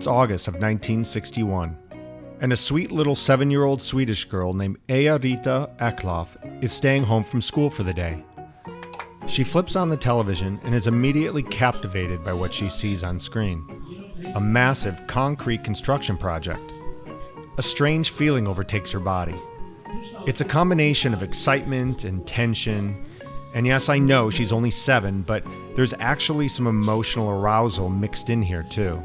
It's August of 1961, and a sweet little seven year old Swedish girl named Eija-Riitta Eklof is staying home from school for the day. She flips on the television and is immediately captivated by what she sees on screen a massive concrete construction project. A strange feeling overtakes her body. It's a combination of excitement and tension. And yes, I know she's only seven, but there's actually some emotional arousal mixed in here, too.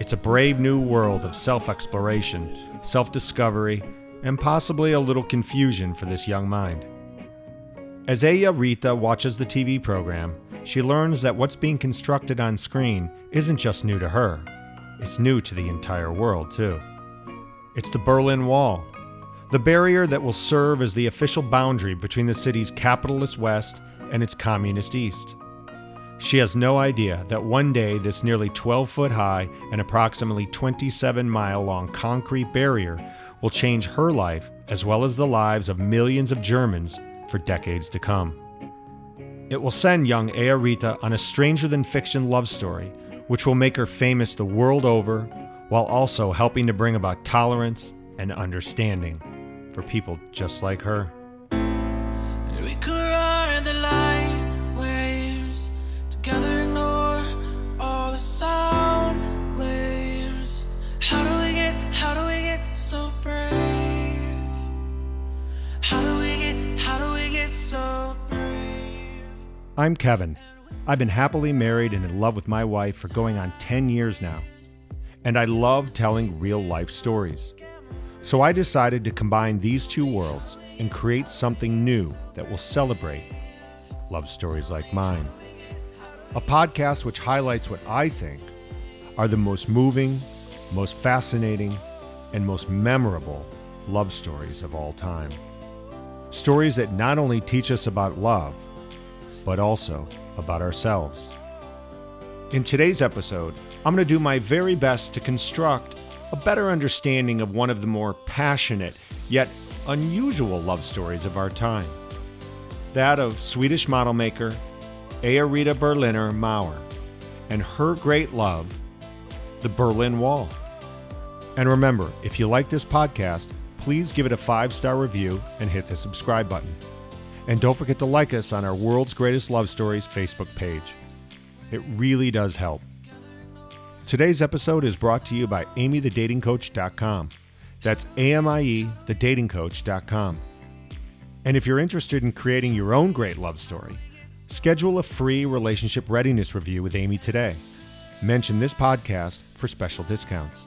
It's a brave new world of self exploration, self discovery, and possibly a little confusion for this young mind. As Eija-Riitta watches the TV program, she learns that what's being constructed on screen isn't just new to her, it's new to the entire world, too. It's the Berlin Wall, the barrier that will serve as the official boundary between the city's capitalist West and its communist East. She has no idea that one day this nearly 12 foot high and approximately 27 mile long concrete barrier will change her life as well as the lives of millions of Germans for decades to come. It will send young Eija-Riitta on a stranger than fiction love story, which will make her famous the world over while also helping to bring about tolerance and understanding for people just like her. I'm Kevin. I've been happily married and in love with my wife for going on 10 years now. And I love telling real life stories. So I decided to combine these two worlds and create something new that will celebrate love stories like mine. A podcast which highlights what I think are the most moving, most fascinating, and most memorable love stories of all time. Stories that not only teach us about love, but also about ourselves. In today's episode, I'm going to do my very best to construct a better understanding of one of the more passionate yet unusual love stories of our time that of Swedish model maker Eija-Riitta Berliner Mauer and her great love, the Berlin Wall. And remember, if you like this podcast, please give it a five star review and hit the subscribe button. And don't forget to like us on our World's Greatest Love Stories Facebook page. It really does help. Today's episode is brought to you by AmieTheDatingCoach.com. That's A-M-I-E, thedatingcoach.com. And if you're interested in creating your own great love story, schedule a free relationship readiness review with Amie today. Mention this podcast for special discounts.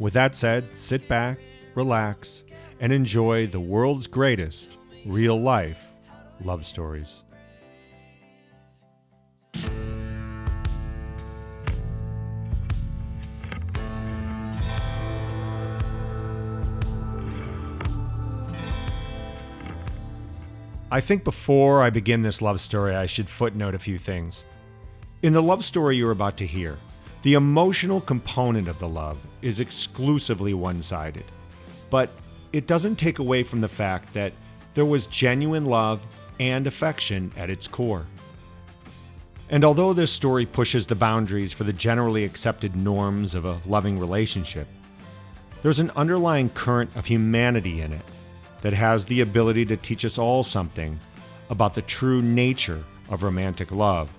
With that said, sit back, relax, and enjoy the world's greatest real life love stories. I think before I begin this love story, I should footnote a few things. In the love story you're about to hear, the emotional component of the love is exclusively one sided. But it doesn't take away from the fact that there was genuine love and affection at its core. And although this story pushes the boundaries for the generally accepted norms of a loving relationship, there's an underlying current of humanity in it that has the ability to teach us all something about the true nature of romantic love.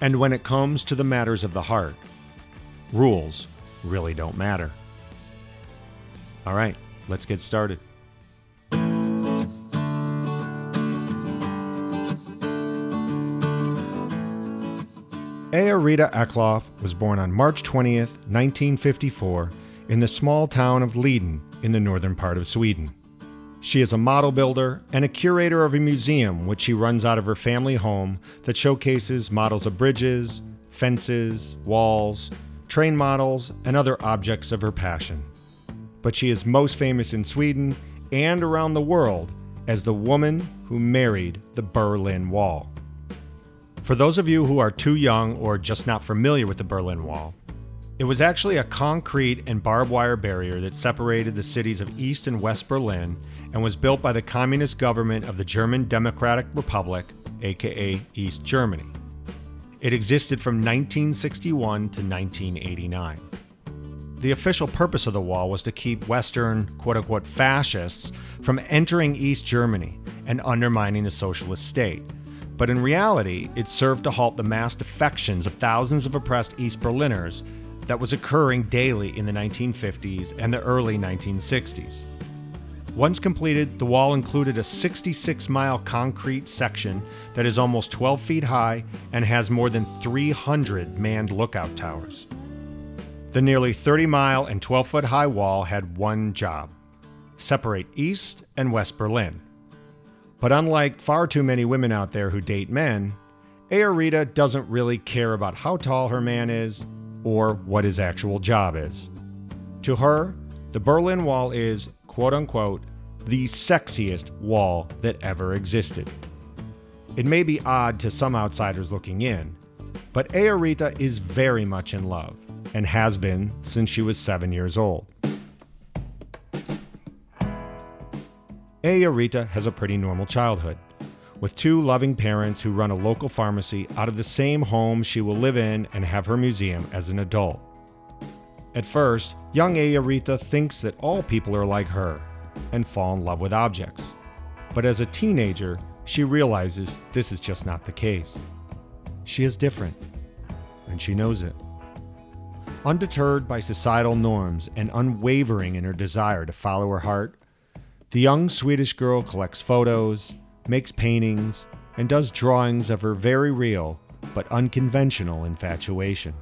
And when it comes to the matters of the heart, rules really don't matter. All right, let's get started. Eija-Riitta Eklof was born on March 20th, 1954, in the small town of Liden in the northern part of Sweden. She is a model builder and a curator of a museum which she runs out of her family home that showcases models of bridges, fences, walls, train models, and other objects of her passion. But she is most famous in Sweden and around the world as the woman who married the Berlin Wall. For those of you who are too young or just not familiar with the Berlin Wall, it was actually a concrete and barbed wire barrier that separated the cities of East and West Berlin and was built by the communist government of the German Democratic Republic, aka East Germany. It existed from 1961 to 1989. The official purpose of the wall was to keep Western, quote unquote, fascists from entering East Germany and undermining the socialist state. But in reality, it served to halt the mass defections of thousands of oppressed East Berliners that was occurring daily in the 1950s and the early 1960s. Once completed, the wall included a 66 mile concrete section that is almost 12 feet high and has more than 300 manned lookout towers. The nearly 30 mile and 12 foot high wall had one job separate East and West Berlin. But unlike far too many women out there who date men, Eija-Riitta doesn't really care about how tall her man is or what his actual job is. To her, the Berlin Wall is, quote unquote, the sexiest wall that ever existed. It may be odd to some outsiders looking in, but Eija-Riitta is very much in love and has been since she was seven years old. Eija-Riitta has a pretty normal childhood, with two loving parents who run a local pharmacy out of the same home she will live in and have her museum as an adult. At first, young Eija-Riitta thinks that all people are like her and fall in love with objects. But as a teenager, she realizes this is just not the case. She is different, and she knows it. Undeterred by societal norms and unwavering in her desire to follow her heart, the young Swedish girl collects photos, makes paintings, and does drawings of her very real but unconventional infatuation.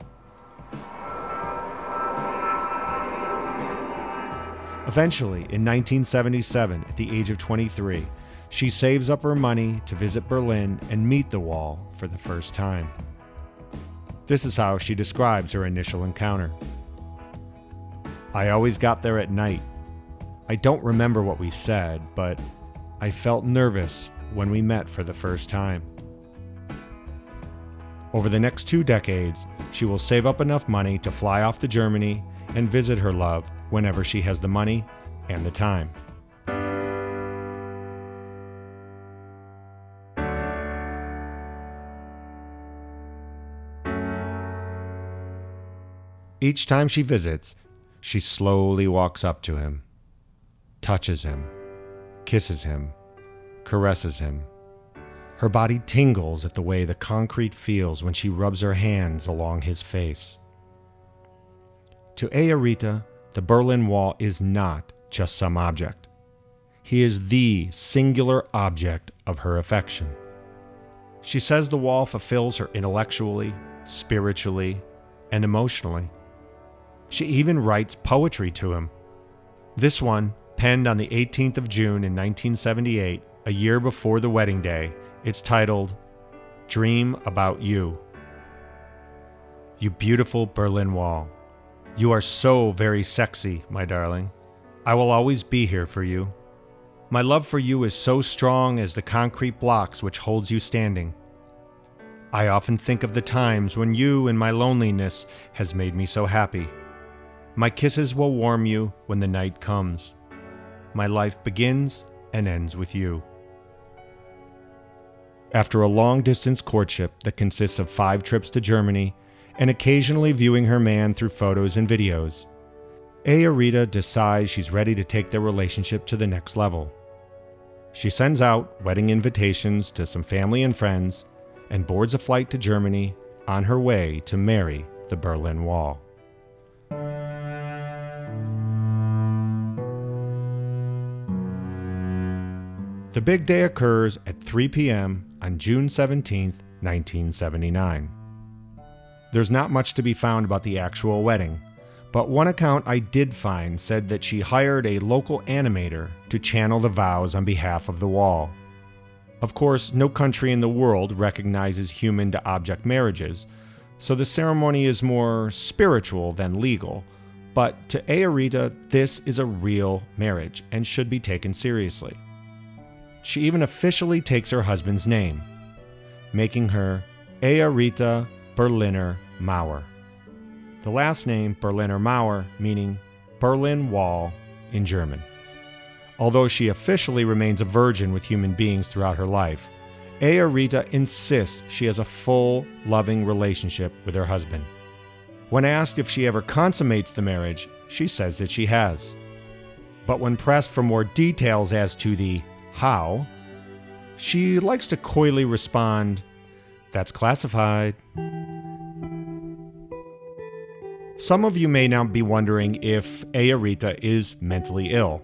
Eventually, in 1977, at the age of 23, she saves up her money to visit Berlin and meet the wall for the first time. This is how she describes her initial encounter. I always got there at night. I don't remember what we said, but I felt nervous when we met for the first time. Over the next two decades, she will save up enough money to fly off to Germany and visit her love whenever she has the money and the time. Each time she visits, she slowly walks up to him, touches him, kisses him, caresses him. Her body tingles at the way the concrete feels when she rubs her hands along his face. To Eija-Riitta, the Berlin Wall is not just some object. He is the singular object of her affection. She says the wall fulfills her intellectually, spiritually, and emotionally. She even writes poetry to him. This one, penned on the 18th of June in 1978, a year before the wedding day, it's titled Dream About You. You beautiful Berlin Wall. You are so very sexy, my darling. I will always be here for you. My love for you is so strong as the concrete blocks which holds you standing. I often think of the times when you in my loneliness has made me so happy. My kisses will warm you when the night comes. My life begins and ends with you. After a long distance courtship that consists of five trips to Germany and occasionally viewing her man through photos and videos. Eija-Riitta decides she's ready to take their relationship to the next level. She sends out wedding invitations to some family and friends and boards a flight to Germany on her way to marry the Berlin Wall. The big day occurs at 3 p.m. on June 17, 1979. There's not much to be found about the actual wedding, but one account I did find said that she hired a local animator to channel the vows on behalf of the wall. Of course, no country in the world recognizes human to object marriages, so the ceremony is more spiritual than legal. But to Eija-Riitta, this is a real marriage and should be taken seriously. She even officially takes her husband's name, making her Eija-Riitta Berliner Mauer. The last name, Berliner Mauer, meaning Berlin Wall in German. Although she officially remains a virgin with human beings throughout her life, Eija-Riitta insists she has a full, loving relationship with her husband. When asked if she ever consummates the marriage, she says that she has. But when pressed for more details as to the how, she likes to coyly respond, That's classified. Some of you may now be wondering if Eija-Riitta is mentally ill.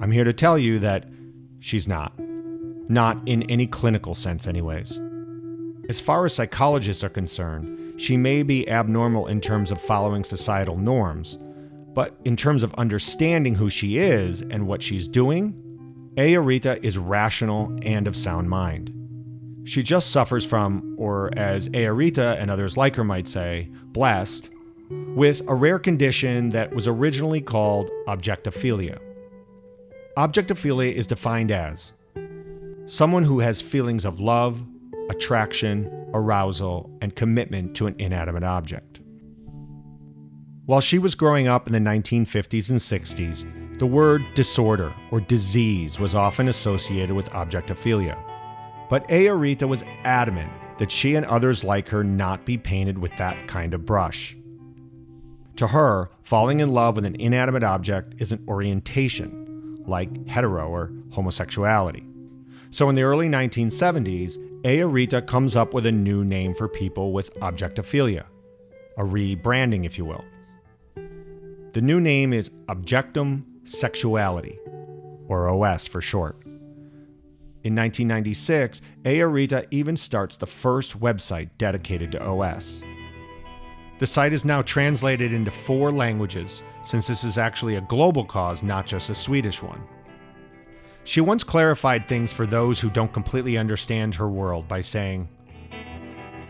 I'm here to tell you that she's not. Not in any clinical sense, anyways. As far as psychologists are concerned, she may be abnormal in terms of following societal norms, but in terms of understanding who she is and what she's doing, Eija-Riitta is rational and of sound mind. She just suffers from, or as Eija-Riitta and others like her might say, blessed, with a rare condition that was originally called objectophilia. Objectophilia is defined as someone who has feelings of love, attraction, arousal, and commitment to an inanimate object. While she was growing up in the 1950s and 60s, the word disorder or disease was often associated with objectophilia. But Eija-Riitta was adamant that she and others like her not be painted with that kind of brush. To her, falling in love with an inanimate object is an orientation, like hetero or homosexuality. So in the early 1970s, Eija-Riitta comes up with a new name for people with objectophilia, a rebranding, if you will. The new name is Objectum Sexuality, or OS for short. In 1996, Eija-Riitta even starts the first website dedicated to OS. The site is now translated into four languages, since this is actually a global cause, not just a Swedish one. She once clarified things for those who don't completely understand her world by saying,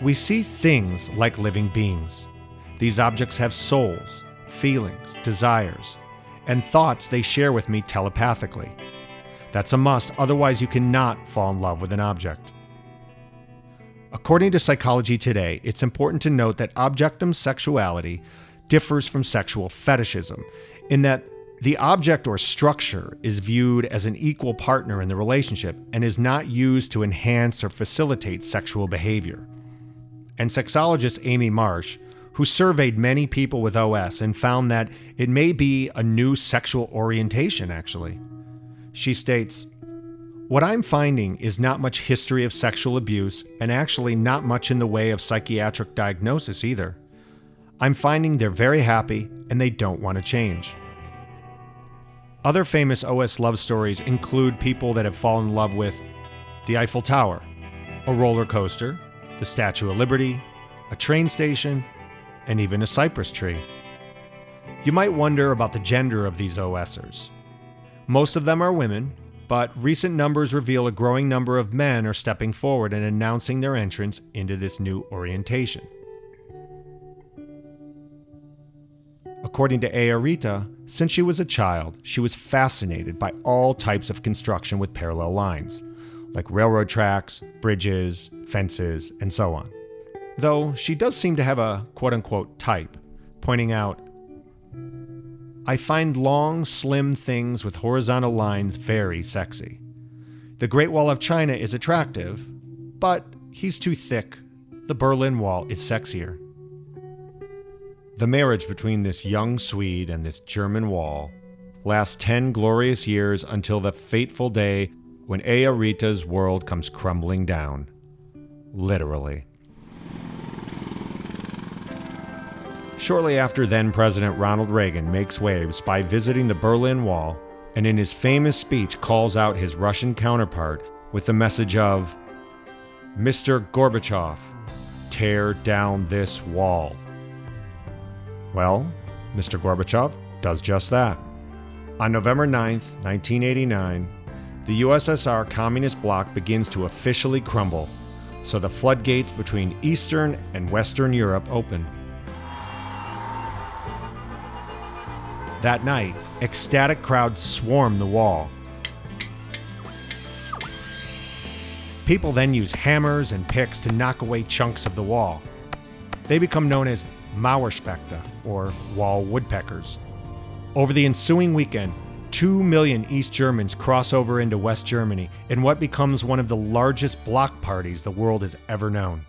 We see things like living beings. These objects have souls, feelings, desires, and thoughts they share with me telepathically. That's a must, otherwise, you cannot fall in love with an object. According to Psychology Today, it's important to note that objectum sexuality differs from sexual fetishism in that the object or structure is viewed as an equal partner in the relationship and is not used to enhance or facilitate sexual behavior. And sexologist Amy Marsh, who surveyed many people with OS and found that it may be a new sexual orientation, actually. She states, what I'm finding is not much history of sexual abuse and actually not much in the way of psychiatric diagnosis either. I'm finding they're very happy and they don't want to change. Other famous OS love stories include people that have fallen in love with the Eiffel Tower, a roller coaster, the Statue of Liberty, a train station, and even a cypress tree. You might wonder about the gender of these OSers. Most of them are women, but recent numbers reveal a growing number of men are stepping forward and announcing their entrance into this new orientation. According to Eija-Riitta, since she was a child, she was fascinated by all types of construction with parallel lines, like railroad tracks, bridges, fences, and so on. Though she does seem to have a quote unquote type, pointing out I find long, slim things with horizontal lines very sexy. The Great Wall of China is attractive, but he's too thick. The Berlin Wall is sexier. The marriage between this young Swede and this German wall lasts 10 glorious years until the fateful day when Eija-Riitta's world comes crumbling down. Literally. Shortly after then President Ronald Reagan makes waves by visiting the Berlin Wall and in his famous speech calls out his Russian counterpart with the message of Mr. Gorbachev, tear down this wall. Well, Mr. Gorbachev does just that. On November 9, 1989, the USSR communist bloc begins to officially crumble, so the floodgates between Eastern and Western Europe open. That night, ecstatic crowds swarm the wall. People then use hammers and picks to knock away chunks of the wall. They become known as Mauerspechte, or wall woodpeckers. Over the ensuing weekend, Two million East Germans cross over into West Germany in what becomes one of the largest block parties the world has ever known.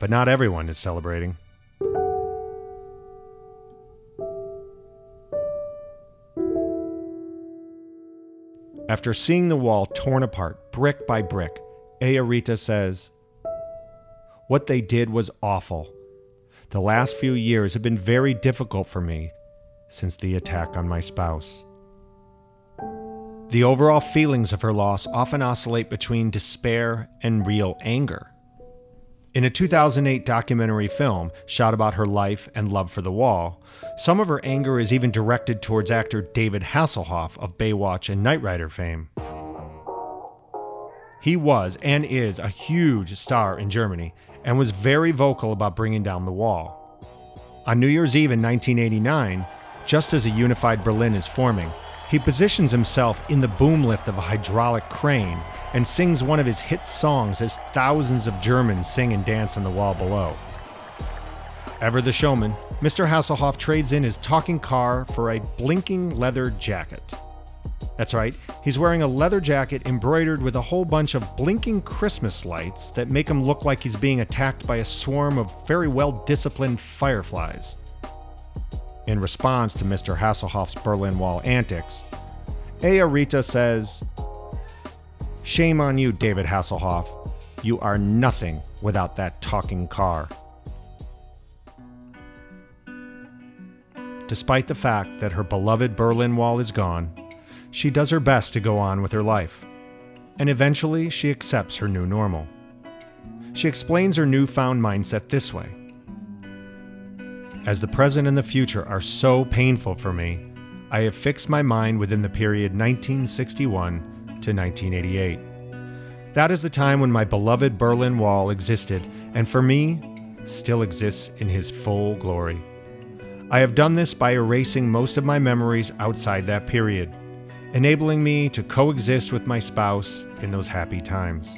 But not everyone is celebrating. After seeing the wall torn apart brick by brick, Eija-Riitta says, What they did was awful. The last few years have been very difficult for me since the attack on my spouse. The overall feelings of her loss often oscillate between despair and real anger. In a 2008 documentary film shot about her life and love for the wall, some of her anger is even directed towards actor David Hasselhoff of Baywatch and Knight Rider fame. He was and is a huge star in Germany and was very vocal about bringing down the wall. On New Year's Eve in 1989, just as a unified Berlin is forming, he positions himself in the boom lift of a hydraulic crane and sings one of his hit songs as thousands of Germans sing and dance on the wall below. Ever the showman, Mr. Hasselhoff trades in his talking car for a blinking leather jacket. That's right, he's wearing a leather jacket embroidered with a whole bunch of blinking Christmas lights that make him look like he's being attacked by a swarm of very well disciplined fireflies. In response to Mr. Hasselhoff's Berlin Wall antics, Eija-Riitta says, Shame on you, David Hasselhoff. You are nothing without that talking car. Despite the fact that her beloved Berlin Wall is gone, she does her best to go on with her life, and eventually she accepts her new normal. She explains her newfound mindset this way As the present and the future are so painful for me, I have fixed my mind within the period 1961 to 1988. That is the time when my beloved Berlin Wall existed, and for me, still exists in his full glory. I have done this by erasing most of my memories outside that period, enabling me to coexist with my spouse in those happy times.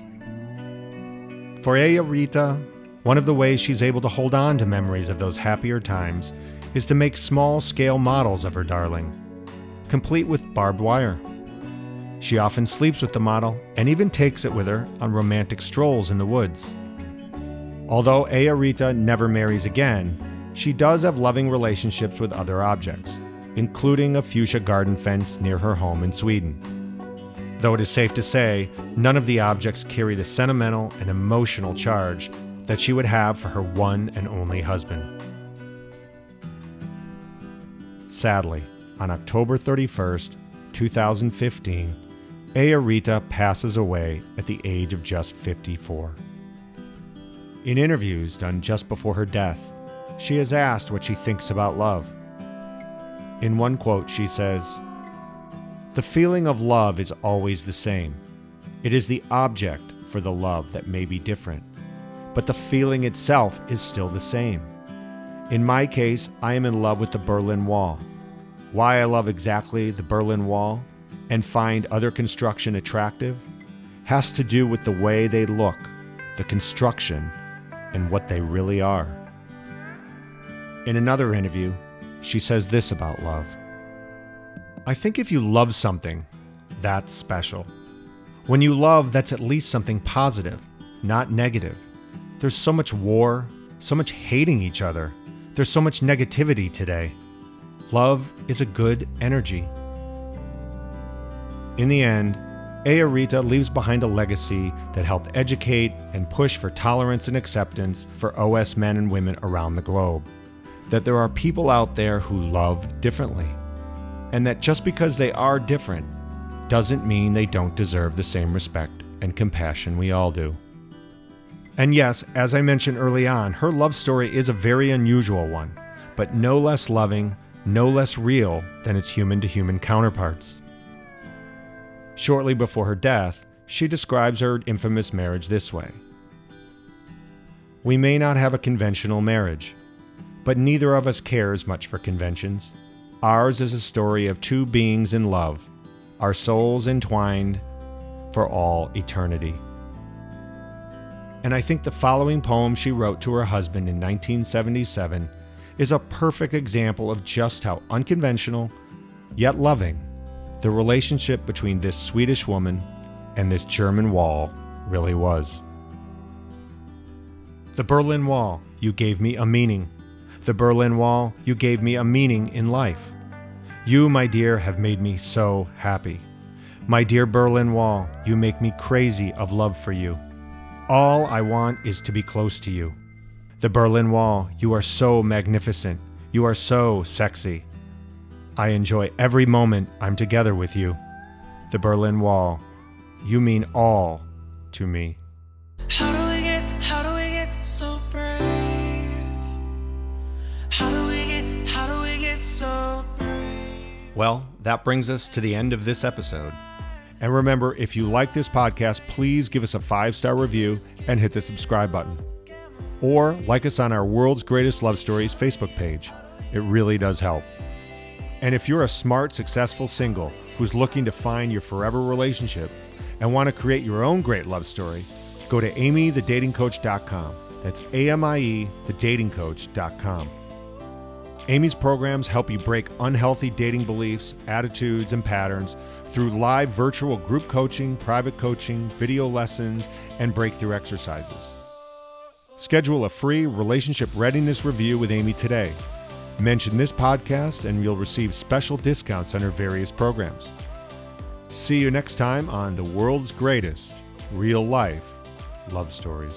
For Eija-Riitta, one of the ways she's able to hold on to memories of those happier times is to make small scale models of her darling, complete with barbed wire. She often sleeps with the model and even takes it with her on romantic strolls in the woods. Although Eija-Riitta never marries again, she does have loving relationships with other objects, including a fuchsia garden fence near her home in Sweden. Though it is safe to say, none of the objects carry the sentimental and emotional charge that she would have for her one and only husband. Sadly, on October 31st, 2015, Eija-Riitta passes away at the age of just 54. In interviews done just before her death, she is asked what she thinks about love. In one quote, she says, The feeling of love is always the same. It is the object for the love that may be different, but the feeling itself is still the same. In my case, I am in love with the Berlin Wall. Why I love exactly the Berlin Wall and find other construction attractive has to do with the way they look, the construction, and what they really are. In another interview, she says this about love I think if you love something, that's special. When you love, that's at least something positive, not negative. There's so much war, so much hating each other. There's so much negativity today. Love is a good energy. In the end, Eija-Riitta leaves behind a legacy that helped educate and push for tolerance and acceptance for OS men and women around the globe. That there are people out there who love differently. And that just because they are different doesn't mean they don't deserve the same respect and compassion we all do. And yes, as I mentioned early on, her love story is a very unusual one, but no less loving, no less real than its human to human counterparts. Shortly before her death, she describes her infamous marriage this way We may not have a conventional marriage, but neither of us cares much for conventions. Ours is a story of two beings in love, our souls entwined for all eternity. And I think the following poem she wrote to her husband in 1977 is a perfect example of just how unconventional, yet loving, the relationship between this Swedish woman and this German wall really was. The Berlin Wall, you gave me a meaning. The Berlin Wall, you gave me a meaning in life. You, my dear, have made me so happy. My dear Berlin Wall, you make me crazy of love for you. All I want is to be close to you. The Berlin Wall, you are so magnificent. You are so sexy. I enjoy every moment I'm together with you. The Berlin Wall, you mean all to me. How do we get, how do we get so brave? How do we get, how do we get so brave? Well, that brings us to the end of this episode. And remember, if you like this podcast, please give us a five star review and hit the subscribe button. Or like us on our World's Greatest Love Stories Facebook page. It really does help. And if you're a smart, successful single who's looking to find your forever relationship and want to create your own great love story, go to amiethedatingcoach.com. That's A M I E, thedatingcoach.com. Amie's programs help you break unhealthy dating beliefs, attitudes, and patterns through live virtual group coaching, private coaching, video lessons, and breakthrough exercises. Schedule a free relationship readiness review with Amy today. Mention this podcast and you'll receive special discounts on her various programs. See you next time on the world's greatest real life love stories.